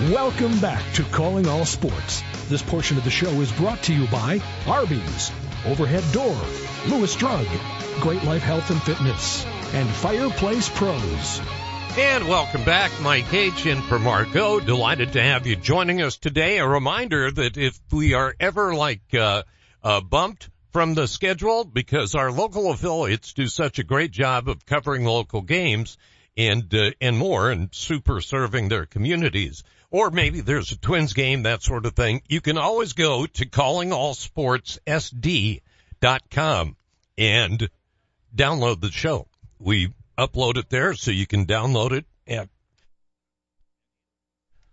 Welcome back to Calling All Sports. This portion of the show is brought to you by Arby's, Overhead Door, Lewis Drug, Great Life Health and Fitness, and Fireplace Pros. And welcome back, Mike H. in for Marco. Delighted to have you joining us today. A reminder that if we are ever like uh, uh, bumped from the schedule because our local affiliates do such a great job of covering local games and uh, and more and super serving their communities or maybe there's a Twins game, that sort of thing, you can always go to callingallsportssd.com and download the show. We upload it there so you can download it at,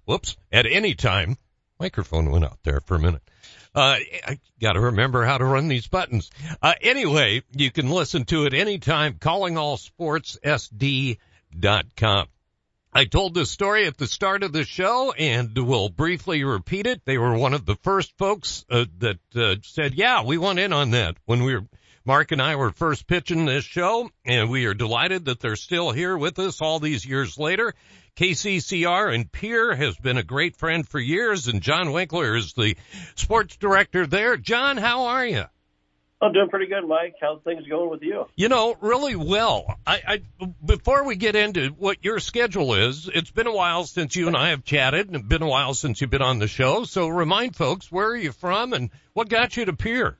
whoops, at any time. Microphone went out there for a minute. Uh, I gotta remember how to run these buttons. Uh, anyway, you can listen to it anytime, callingallsportssd.com. I told this story at the start of the show and we'll briefly repeat it. They were one of the first folks uh, that uh, said, yeah, we went in on that when we were, Mark and I were first pitching this show and we are delighted that they're still here with us all these years later. KCCR and Pierre has been a great friend for years and Jon Winkler is the sports director there. Jon, how are you? I'm doing pretty good, Mike. How's things going with you? You know, really well. I, I before we get into what your schedule is, it's been a while since you and I have chatted, and it's been a while since you've been on the show. So remind folks where are you from and what got you to Pierre.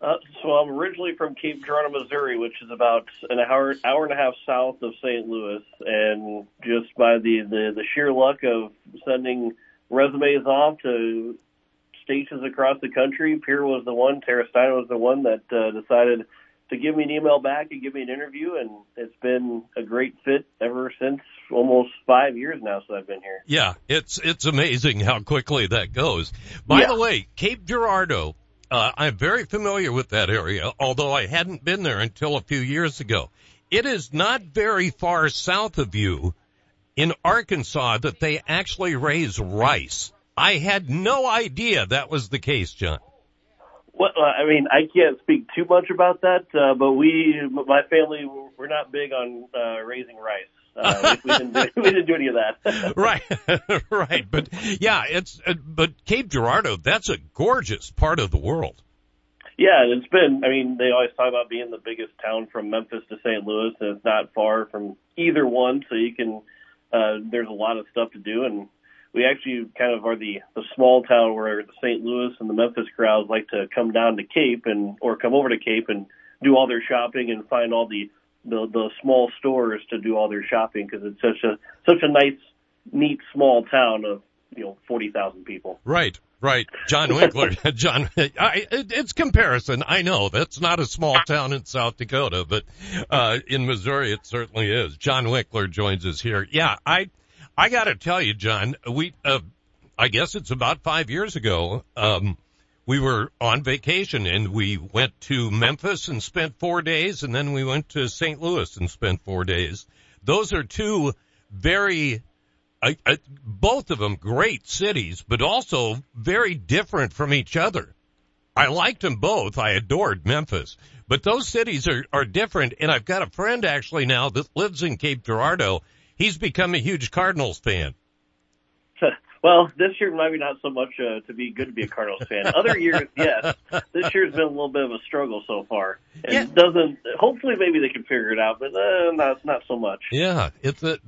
Uh, so I'm originally from Cape Girardeau, Missouri, which is about an hour hour and a half south of St. Louis, and just by the the, the sheer luck of sending resumes off to stations across the country. Pierre was the one, Tara Steiner was the one that uh, decided to give me an email back and give me an interview, and it's been a great fit ever since almost five years now since I've been here. Yeah, it's it's amazing how quickly that goes. By yeah. the way, Cape Girardeau, uh, I'm very familiar with that area, although I hadn't been there until a few years ago. It is not very far south of you in Arkansas that they actually raise rice. I had no idea that was the case, Jon. Well, I mean, I can't speak too much about that, uh, but we, my family, we're not big on uh, raising rice. Uh, we, didn't do, we didn't do any of that. right, right. But yeah, it's uh, but Cape Girardeau, that's a gorgeous part of the world. Yeah, it's been. I mean, they always talk about being the biggest town from Memphis to St. Louis, and it's not far from either one. So you can. Uh, there's a lot of stuff to do, and we actually kind of are the the small town where the St. Louis and the Memphis crowds like to come down to Cape and or come over to Cape and do all their shopping and find all the the, the small stores to do all their shopping because it's such a such a nice neat small town of you know forty thousand people. Right. Right, Jon Winkler. Jon, I, it, it's comparison. I know that's not a small town in South Dakota, but uh, in Missouri it certainly is. Jon Winkler joins us here. Yeah, I I got to tell you, Jon, we, uh, I guess it's about five years ago. Um, we were on vacation and we went to Memphis and spent four days and then we went to St. Louis and spent four days. Those are two very, uh, uh, both of them great cities, but also very different from each other. I liked them both. I adored Memphis, but those cities are, are different. And I've got a friend actually now that lives in Cape Girardeau he's become a huge Cardinals fan. Well, this year maybe not so much uh, to be good to be a Cardinals fan. Other years, yes. This year's been a little bit of a struggle so far. It yeah. doesn't. Hopefully, maybe they can figure it out, but uh, not not so much. Yeah, it's a,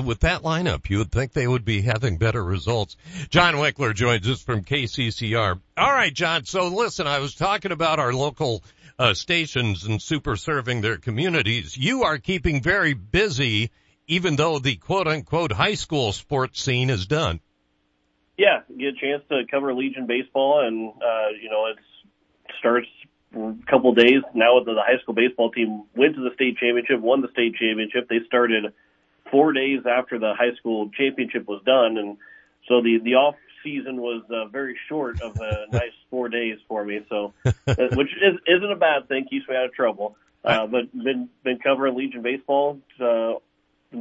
with that lineup, you would think they would be having better results. Jon Winkler joins us from KCCR. All right, Jon. So listen, I was talking about our local uh, stations and super serving their communities. You are keeping very busy even though the quote unquote high school sports scene is done. Yeah, get a chance to cover Legion baseball, and uh, you know it starts a couple of days now. The, the high school baseball team went to the state championship, won the state championship. They started four days after the high school championship was done, and so the the off season was uh, very short of a nice four days for me. So, uh, which is, isn't a bad thing, keeps me out of trouble. Uh, but been been covering Legion baseball uh,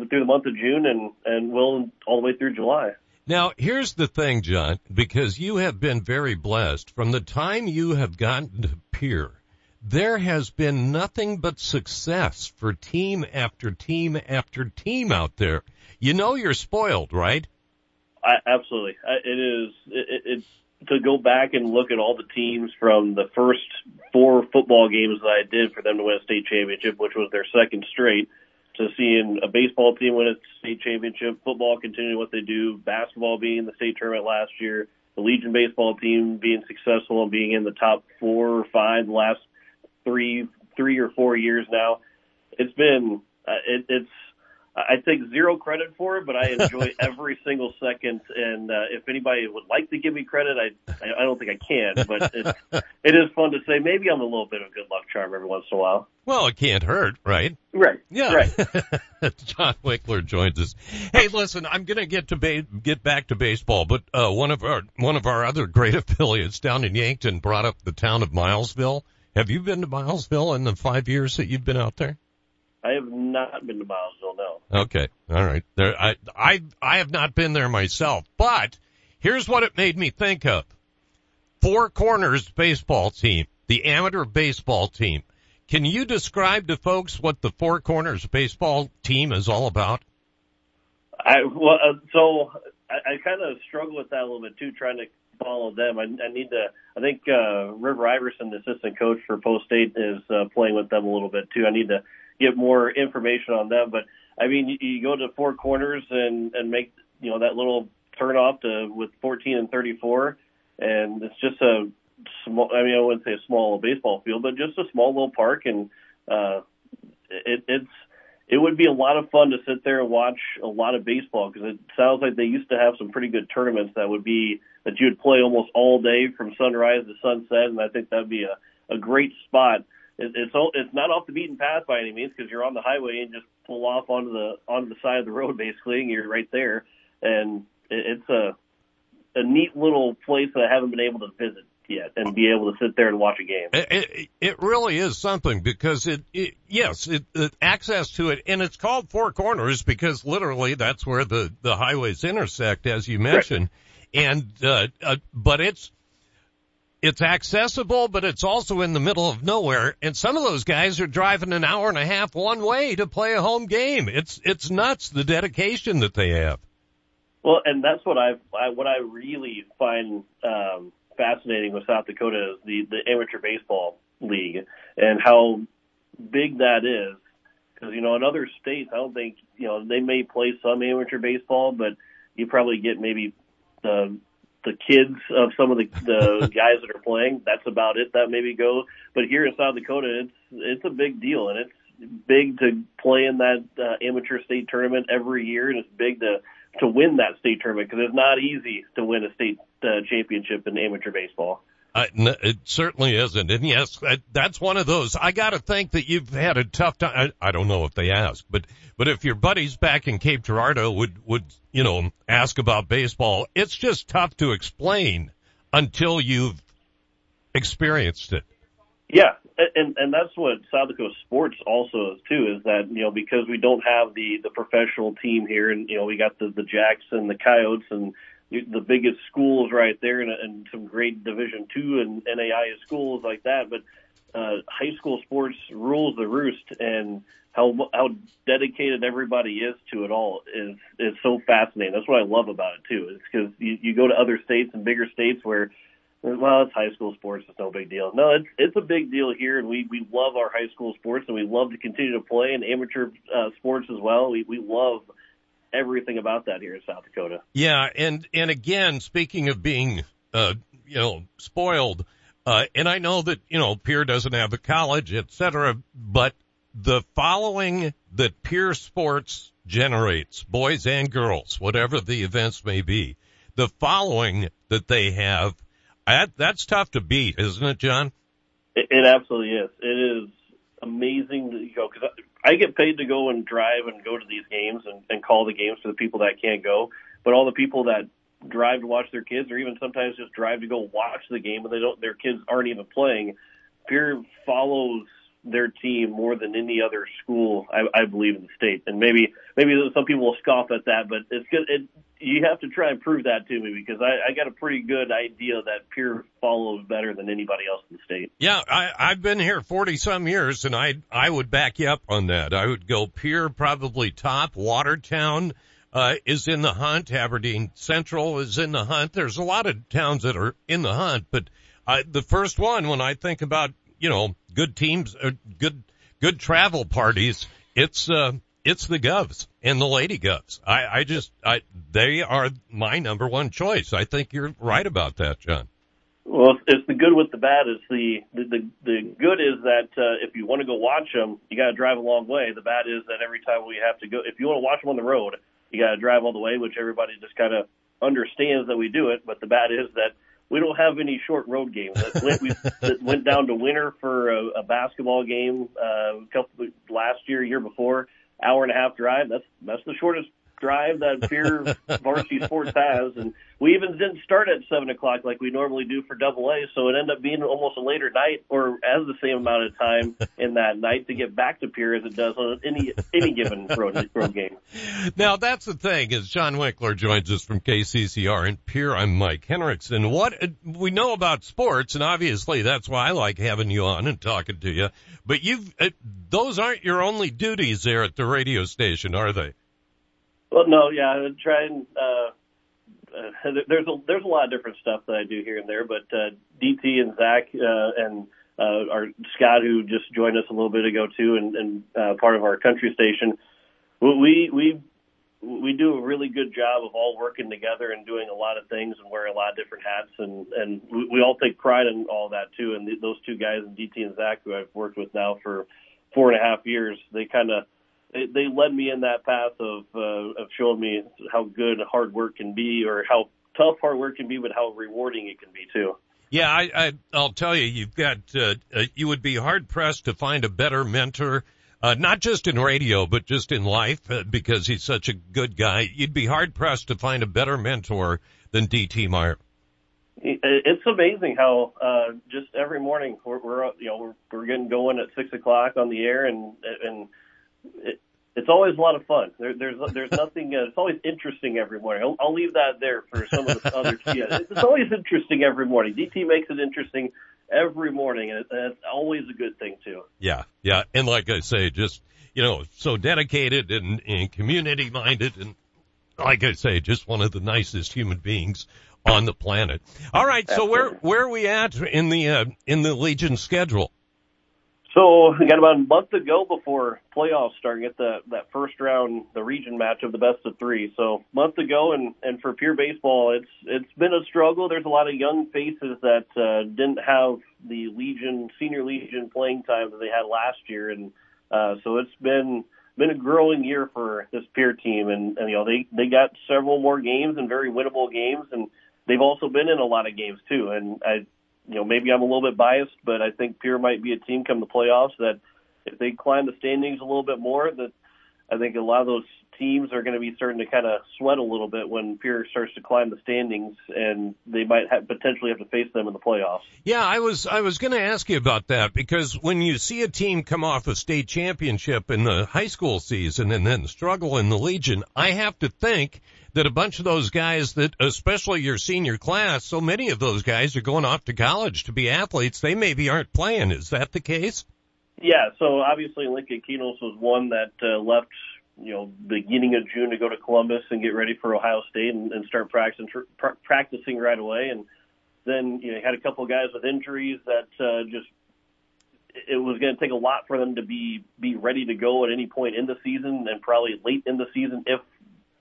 through the month of June and and will all the way through July. Now, here's the thing, Jon, because you have been very blessed from the time you have gotten to Pierre. There has been nothing but success for team after team after team out there. You know you're spoiled, right? I, absolutely. I, it is. It, it, to go back and look at all the teams from the first four football games that I did for them to win a state championship, which was their second straight, to seeing a baseball team win a state championship, football continuing what they do, basketball being in the state tournament last year, the Legion baseball team being successful and being in the top four or five the last three three or four years now. It's been uh, it, it's I take zero credit for it, but I enjoy every single second. And uh, if anybody would like to give me credit, I I don't think I can, but it's, it is fun to say. Maybe I'm a little bit of a good luck charm every once in a while. Well, it can't hurt, right? Right. Yeah. Right. Jon Winkler joins us. Hey, listen, I'm going to get to ba- get back to baseball, but uh, one of our one of our other great affiliates down in Yankton brought up the town of Milesville. Have you been to Milesville in the five years that you've been out there? I have not been to Milesville, no. Okay. All right. There, I, I, I have not been there myself, but here's what it made me think of. Four Corners baseball team, the amateur baseball team. Can you describe to folks what the Four Corners baseball team is all about? I, well, uh, so I, I kind of struggle with that a little bit too, trying to follow them. I, I need to. I think uh, River Iverson, the assistant coach for Post State, is uh, playing with them a little bit too. I need to get more information on them. But I mean, you, you go to Four Corners and and make you know that little turn off to with 14 and 34, and it's just a small. I mean, I wouldn't say a small baseball field, but just a small little park, and uh, it, it's it would be a lot of fun to sit there and watch a lot of baseball because it sounds like they used to have some pretty good tournaments that would be that you would play almost all day from sunrise to sunset, and I think that'd be a, a great spot. It, it's it's not off the beaten path by any means because you're on the highway and just pull off onto the onto the side of the road basically, and you're right there, and it, it's a a neat little place that I haven't been able to visit yet and be able to sit there and watch a game. It, it, it really is something because it, it yes, it, it, access to it, and it's called Four Corners because literally that's where the the highways intersect, as you mentioned, right. and uh, uh, but it's it's accessible, but it's also in the middle of nowhere. And some of those guys are driving an hour and a half one way to play a home game. It's it's nuts the dedication that they have. Well, and that's what I've, I what I really find um, fascinating with South Dakota is the the amateur baseball league and how big that is. Because you know, in other states, I don't think you know they may play some amateur baseball, but you probably get maybe the the kids of some of the the guys that are playing. That's about it. That maybe go. But here in South Dakota, it's it's a big deal, and it's big to play in that uh, amateur state tournament every year, and it's big to to win that state tournament because it's not easy to win a state uh, championship in amateur baseball. Uh, it certainly isn't. And yes, that, that's one of those. I got to think that you've had a tough time. I, I don't know if they ask, but, but if your buddies back in Cape Girardeau would, would, you know, ask about baseball, it's just tough to explain until you've experienced it. Yeah. And, and that's what South Dakota sports also is too, is that, you know, because we don't have the, the professional team here and, you know, we got the, the Jacks and the Coyotes and, the biggest schools right there and, and some great Division two and NAIA schools like that. But uh, high school sports rules the roost, and how how dedicated everybody is to it all is is so fascinating. That's what I love about it too. It's because you, you go to other states and bigger states where well, it's high school sports. It's no big deal. No, it's it's a big deal here, and we we love our high school sports, and we love to continue to play in amateur uh, sports as well. We we love everything about that here in South Dakota. Yeah, and and again, speaking of being uh, you know spoiled, uh, and I know that you know Pierre doesn't have a college, et cetera, But the following that Pierre Sports generates, boys and girls, whatever the events may be, the following that they have, that that's tough to beat, isn't it, Jon? It, it absolutely is. It is amazing to go because I get paid to go and drive and go to these games and, and call the games for the people that can't go. But all the people that drive to watch their kids, or even sometimes just drive to go watch the game, and they don't, their kids aren't even playing. Pierre follows their team more than any other school, I, I believe, in the state. And maybe maybe some people will scoff at that, but it's good. It, you have to try and prove that to me because I, I got a pretty good idea that Pierre follows better than anybody else in the state. Yeah, I, I've been here forty some years, and I I would back you up on that. I would go Pierre probably top, Watertown, uh, is in the hunt. Aberdeen Central is in the hunt. There's a lot of towns that are in the hunt, but uh, the first one when I think about you know good teams, uh, good good travel parties, it's uh, it's the Govs and the Lady Govs. I, I just I they are my number one choice. I think you're right about that, Jon. Well, it's the good with the bad. Is the the the, the good is that uh, if you want to go watch them, you got to drive a long way. The bad is that every time we have to go, if you want to watch them on the road, you got to drive all the way, which everybody just kind of understands that we do it. But the bad is that we don't have any short road games. We that went down to Winner for a, a basketball game uh, a couple last year, year before, hour and a half drive. That's that's the shortest drive that Pierre Varsity Sports has, and we even didn't start at seven o'clock like we normally do for Double A, so it ended up being almost a later night, or as the same amount of time in that night to get back to Pierre as it does on any any given road road game. Now that's the thing is Jon Winkler joins us from KCCR and Pierre. I'm Mike Henriksen. What we know about sports, and obviously that's why I like having you on and talking to you. But you've uh, those aren't your only duties there at the radio station, are they? Well, no, yeah, I try and uh, uh, there's a there's a lot of different stuff that I do here and there, but uh, DT and Zach uh, and uh, our Scott, who just joined us a little bit ago too, and, and uh, part of our country station, we we we do a really good job of all working together and doing a lot of things and wearing a lot of different hats, and and we, all take pride in all that too. And the, those two guys, DT and Zach, who I've worked with now for four and a half years, they kind of they, they led me in that path of uh, of showing me how good hard work can be, or how tough hard work can be, but how rewarding it can be too. Yeah, I, I I'll tell you, you've got uh, uh, you would be hard pressed to find a better mentor. Uh, not just in radio, but just in life, uh, because he's such a good guy. You'd be hard pressed to find a better mentor than DT Meyer. It's amazing how uh, just every morning we're, we're you know we're, we're getting going at six o'clock on the air, and and it, it's always a lot of fun. There, there's there's nothing. Uh, it's always interesting every morning. I'll, I'll leave that there for some of the other. Yeah, it's always interesting every morning. DT makes it interesting every morning, and, it, and it's always a good thing too. Yeah, yeah, and like I say, just you know, so dedicated and, and community minded, and like I say, just one of the nicest human beings on the planet. All right, so where where are we at in the uh, in the Legion schedule? So we got about a month to go before playoffs start. Get the that first round, the region match of the best of three. So month to go, and and for Pierre baseball, it's it's been a struggle. There's a lot of young faces that uh, didn't have the Legion senior Legion playing time that they had last year, and uh, so it's been been a growing year for this Pierre team. And, and you know they they got several more games and very winnable games, and they've also been in a lot of games too. And I you know, maybe I'm a little bit biased, but I think Pierre might be a team come the playoffs that if they climb the standings a little bit more, that I think a lot of those teams are going to be starting to kind of sweat a little bit when Pierre starts to climb the standings, and they might have, potentially have to face them in the playoffs. Yeah, I was I was going to ask you about that because when you see a team come off a state championship in the high school season and then struggle in the Legion, I have to think that a bunch of those guys that, especially your senior class, so many of those guys are going off to college to be athletes. They maybe aren't playing. Is that the case? Yeah. So obviously Lincoln Kienholz was one that uh, left, you know, beginning of June to go to Columbus and get ready for Ohio State and, and start practicing pr- practicing right away. And then you know, had a couple of guys with injuries that uh, just it was going to take a lot for them to be be ready to go at any point in the season and probably late in the season if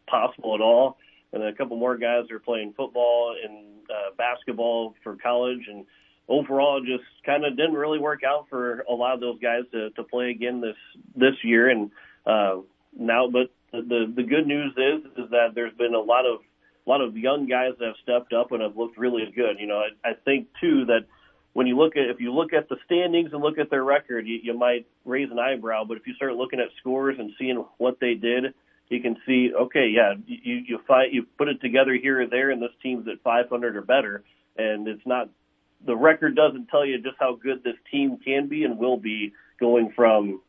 possible at all. And a couple more guys are playing football and uh, basketball for college, and overall, just kind of didn't really work out for a lot of those guys to to play again this this year. And uh, now, but the the good news is is that there's been a lot of a lot of young guys that have stepped up and have looked really good. You know, I, I think too that when you look at if you look at the standings and look at their record, you, you might raise an eyebrow. But if you start looking at scores and seeing what they did you can see, okay, yeah, you you fight, you put it together here or there, and this team's at 500 or better, and it's not the record doesn't tell you just how good this team can be and will be going from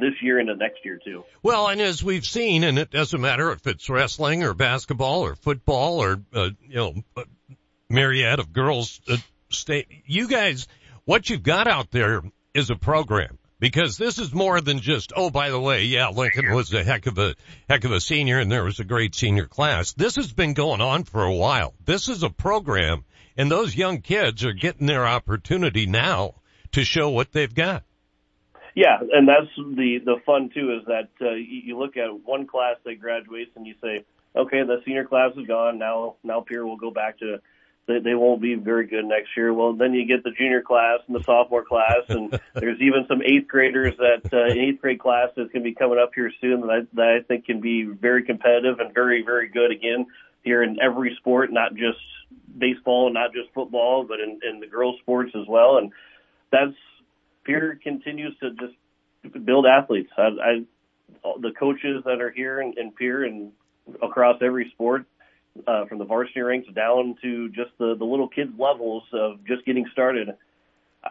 this year into next year too. Well, and as we've seen, and it doesn't matter if it's wrestling or basketball or football or uh, you know, uh, myriad of girls uh, state. You guys, what you've got out there is a program because this is more than just, oh, by the way, yeah, Lincoln was a heck of a, heck of a senior and there was a great senior class. This has been going on for a while. This is a program and those young kids are getting their opportunity now to show what they've got. Yeah, and that's the the fun too is that uh, you, you look at one class that graduates and you say, okay, the senior class is gone. Now now Pierre will go back to they, they won't be very good next year. Well, then you get the junior class and the sophomore class, and there's even some eighth graders that uh, eighth grade class that's going to be coming up here soon that I, that I think can be very competitive and very very good again here in every sport, not just baseball not just football, but in, in the girls' sports as well. And that's Pierre continues to just build athletes. I, I the coaches that are here in, in and across every sport uh, from the varsity ranks down to just the, the little kids levels of just getting started.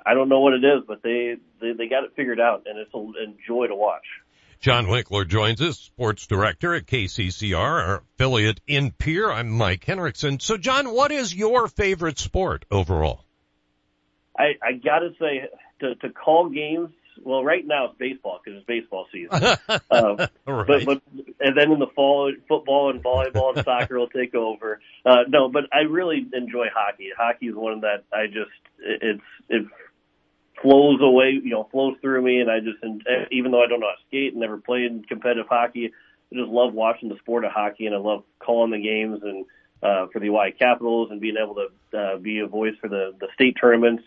I don't know what it is, but they, they, they got it figured out and it's a, a joy to watch. Jon Winkler joins us, sports director at KCCR, our affiliate in Pierre. I'm Mike Henriksen. So Jon, what is your favorite sport overall? I, I gotta say, to, to call games well, right now it's baseball because it's baseball season. uh, right. But but and then in the fall, football and volleyball and soccer will take over. Uh, no, but I really enjoy hockey. Hockey is one that I just it, it's it flows away, you know, flows through me, and I just and even though I don't know how to skate and never played competitive hockey, I just love watching the sport of hockey, and I love calling the games and uh, for the Oahe Capitals and being able to uh, be a voice for the the state tournaments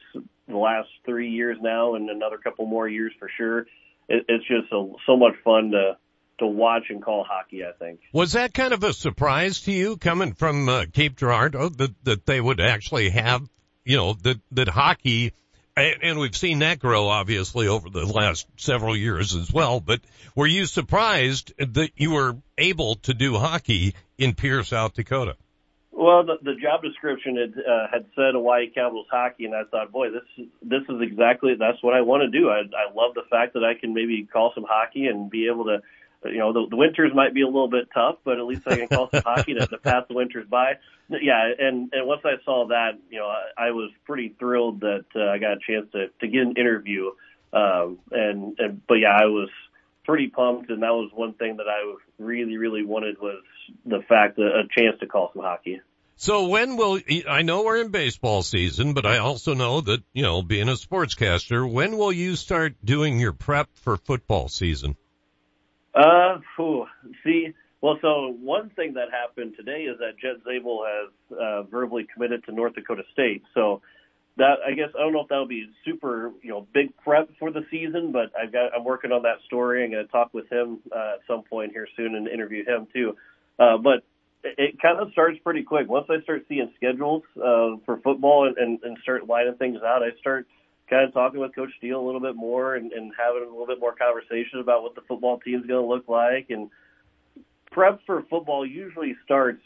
the last three years now, and another couple more years for sure. It, it's just a, so much fun to to watch and call hockey. I think was that kind of a surprise to you coming from uh, Cape Girardeau that that they would actually have you know that that hockey. And we've seen that grow obviously over the last several years as well, but were you surprised that you were able to do hockey in Pierre, South Dakota? Well, the, the job description had uh, had said Oahe Capitals hockey, and I thought, boy, this this is exactly that's what I want to do. I I love the fact that I can maybe call some hockey and be able to, you know, the, the winters might be a little bit tough, but at least I can call some hockey to, to pass the winters by. Yeah, and and once I saw that, you know, I, I was pretty thrilled that uh, I got a chance to to get an interview. Um, and and but yeah, I was pretty pumped, and that was one thing that I really, really wanted was the fact a chance to call some hockey. So when will I know we're in baseball season, but I also know that you know being a sportscaster, when will you start doing your prep for football season? Uh, whew, see, well, so one thing that happened today is that Jet Zabel has uh, verbally committed to North Dakota State. So that I guess I don't know if that'll be super you know big prep for the season, but I've got I'm working on that story. I'm going to talk with him uh, at some point here soon and interview him too. Uh, but it, kind of starts pretty quick. Once I start seeing schedules uh, for football and, and, and start lining things out, I start kind of talking with Coach Steele a little bit more and, and having a little bit more conversation about what the football team's going to look like. And prep for football usually starts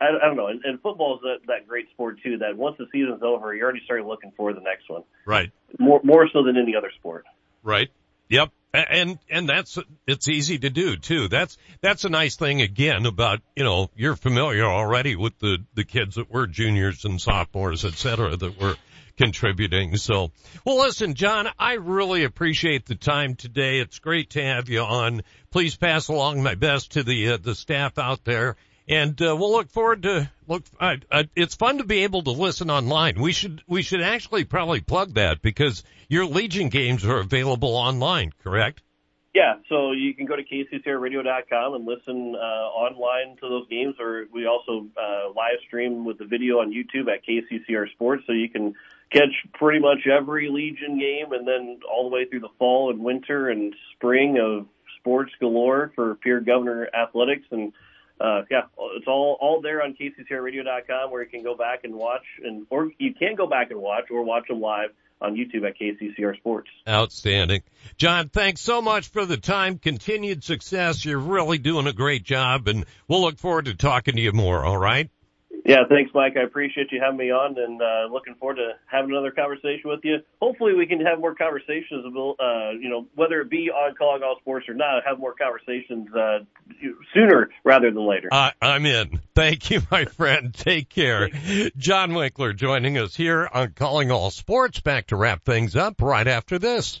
I, I don't know. And, and football is that, that great sport too. That once the season's over, you're already starting looking for the next one. Right. More more so than any other sport. Right. Yep. And and that's it's easy to do too. That's that's a nice thing again about you know you're familiar already with the the kids that were juniors and sophomores, et cetera, that were contributing. So, well, listen, Jon, I really appreciate the time today. It's great to have you on. Please pass along my best to the uh, the staff out there and uh, we'll look forward to look. Uh, uh, it's fun to be able to listen online. We should we should actually probably plug that because your Legion games are available online, correct? Yeah, so you can go to kccrradio.com and listen uh, online to those games, or we also uh, live stream with the video on YouTube at KCCR Sports, so you can catch pretty much every Legion game, and then all the way through the fall and winter and spring of sports galore for Pierre Governor Athletics and uh, yeah, it's all all there on kccrradio.com where you can go back and watch, and or you can go back and watch, or watch them live on YouTube at KCCR Sports. Outstanding, Jon. Thanks so much for the time. Continued success. You're really doing a great job, and we'll look forward to talking to you more. All right. Yeah, thanks, Mike. I appreciate you having me on, and uh, looking forward to having another conversation with you. Hopefully, we can have more conversations. Uh, you know, whether it be on calling all sports or not, have more conversations uh, sooner rather than later. Uh, I'm in. Thank you, my friend. Take care. Jon Winkler joining us here on Calling All Sports. Back to wrap things up right after this.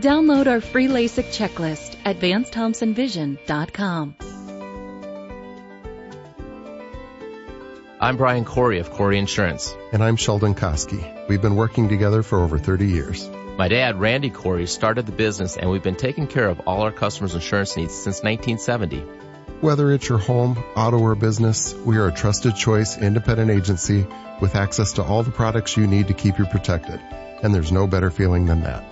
Download our free LASIK checklist at vancethompsonvision.com. I'm Brian Corey of Corey Insurance. And I'm Sheldon Koski. We've been working together for over 30 years. My dad, Randy Corey, started the business and we've been taking care of all our customers' insurance needs since 1970. Whether it's your home, auto, or business, we are a trusted choice independent agency with access to all the products you need to keep you protected. And there's no better feeling than that.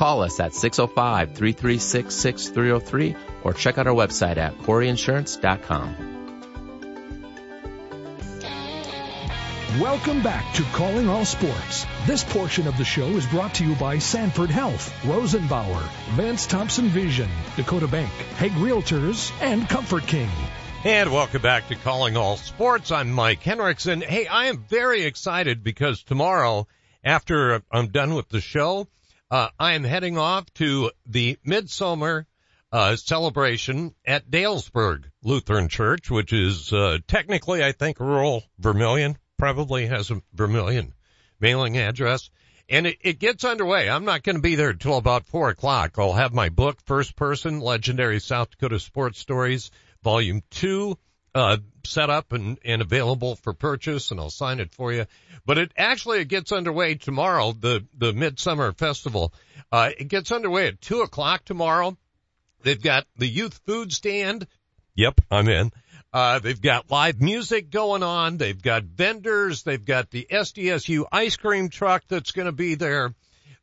Call us at 605-336-6303 or check out our website at coreyinsurance.com. Welcome back to Calling All Sports. This portion of the show is brought to you by Sanford Health, Rosenbauer, Vance Thompson Vision, Dakota Bank, Hegg Realtors, and Comfort King. And welcome back to Calling All Sports. I'm Mike Henriksen. Hey, I am very excited because tomorrow, after I'm done with the show, uh, I am heading off to the Midsummer uh, celebration at Dalesburg Lutheran Church, which is uh, technically, I think, rural Vermillion probably has a Vermillion mailing address. And it, it gets underway. I'm not going to be there until about four o'clock. I'll have my book, First Person, Legendary South Dakota Sports Stories, Volume Two, uh, set up and, and available for purchase, and I'll sign it for you. But it actually it gets underway tomorrow. The the Midsummer Festival. Uh, it gets underway at two o'clock tomorrow. They've got the youth food stand. Yep, I'm in. Uh, they've got live music going on. They've got vendors. They've got the SDSU ice cream truck that's going to be there.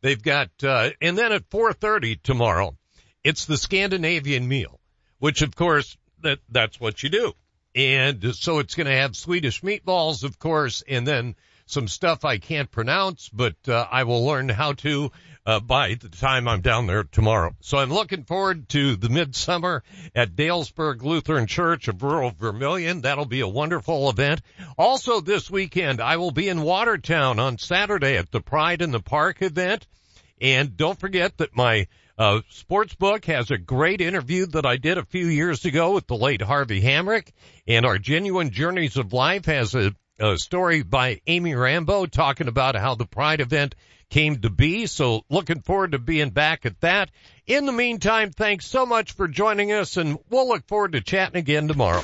They've got, uh, and then at 4.30 tomorrow, it's the Scandinavian meal, which of course, that, that's what you do. And so it's going to have Swedish meatballs, of course, and then some stuff I can't pronounce, but uh, I will learn how to uh, by the time I'm down there tomorrow. So I'm looking forward to the midsummer at Dalesburg Lutheran Church of rural Vermillion. That'll be a wonderful event. Also this weekend, I will be in Watertown on Saturday at the Pride in the Park event. And don't forget that my uh, sports book has a great interview that I did a few years ago with the late Harvey Hamrick, and our Genuine Journeys of Life has a, a story by Amy Rambo talking about how the Pride event came to be. So looking forward to being back at that. In the meantime, thanks so much for joining us, and we'll look forward to chatting again tomorrow.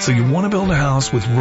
So you want to build a house with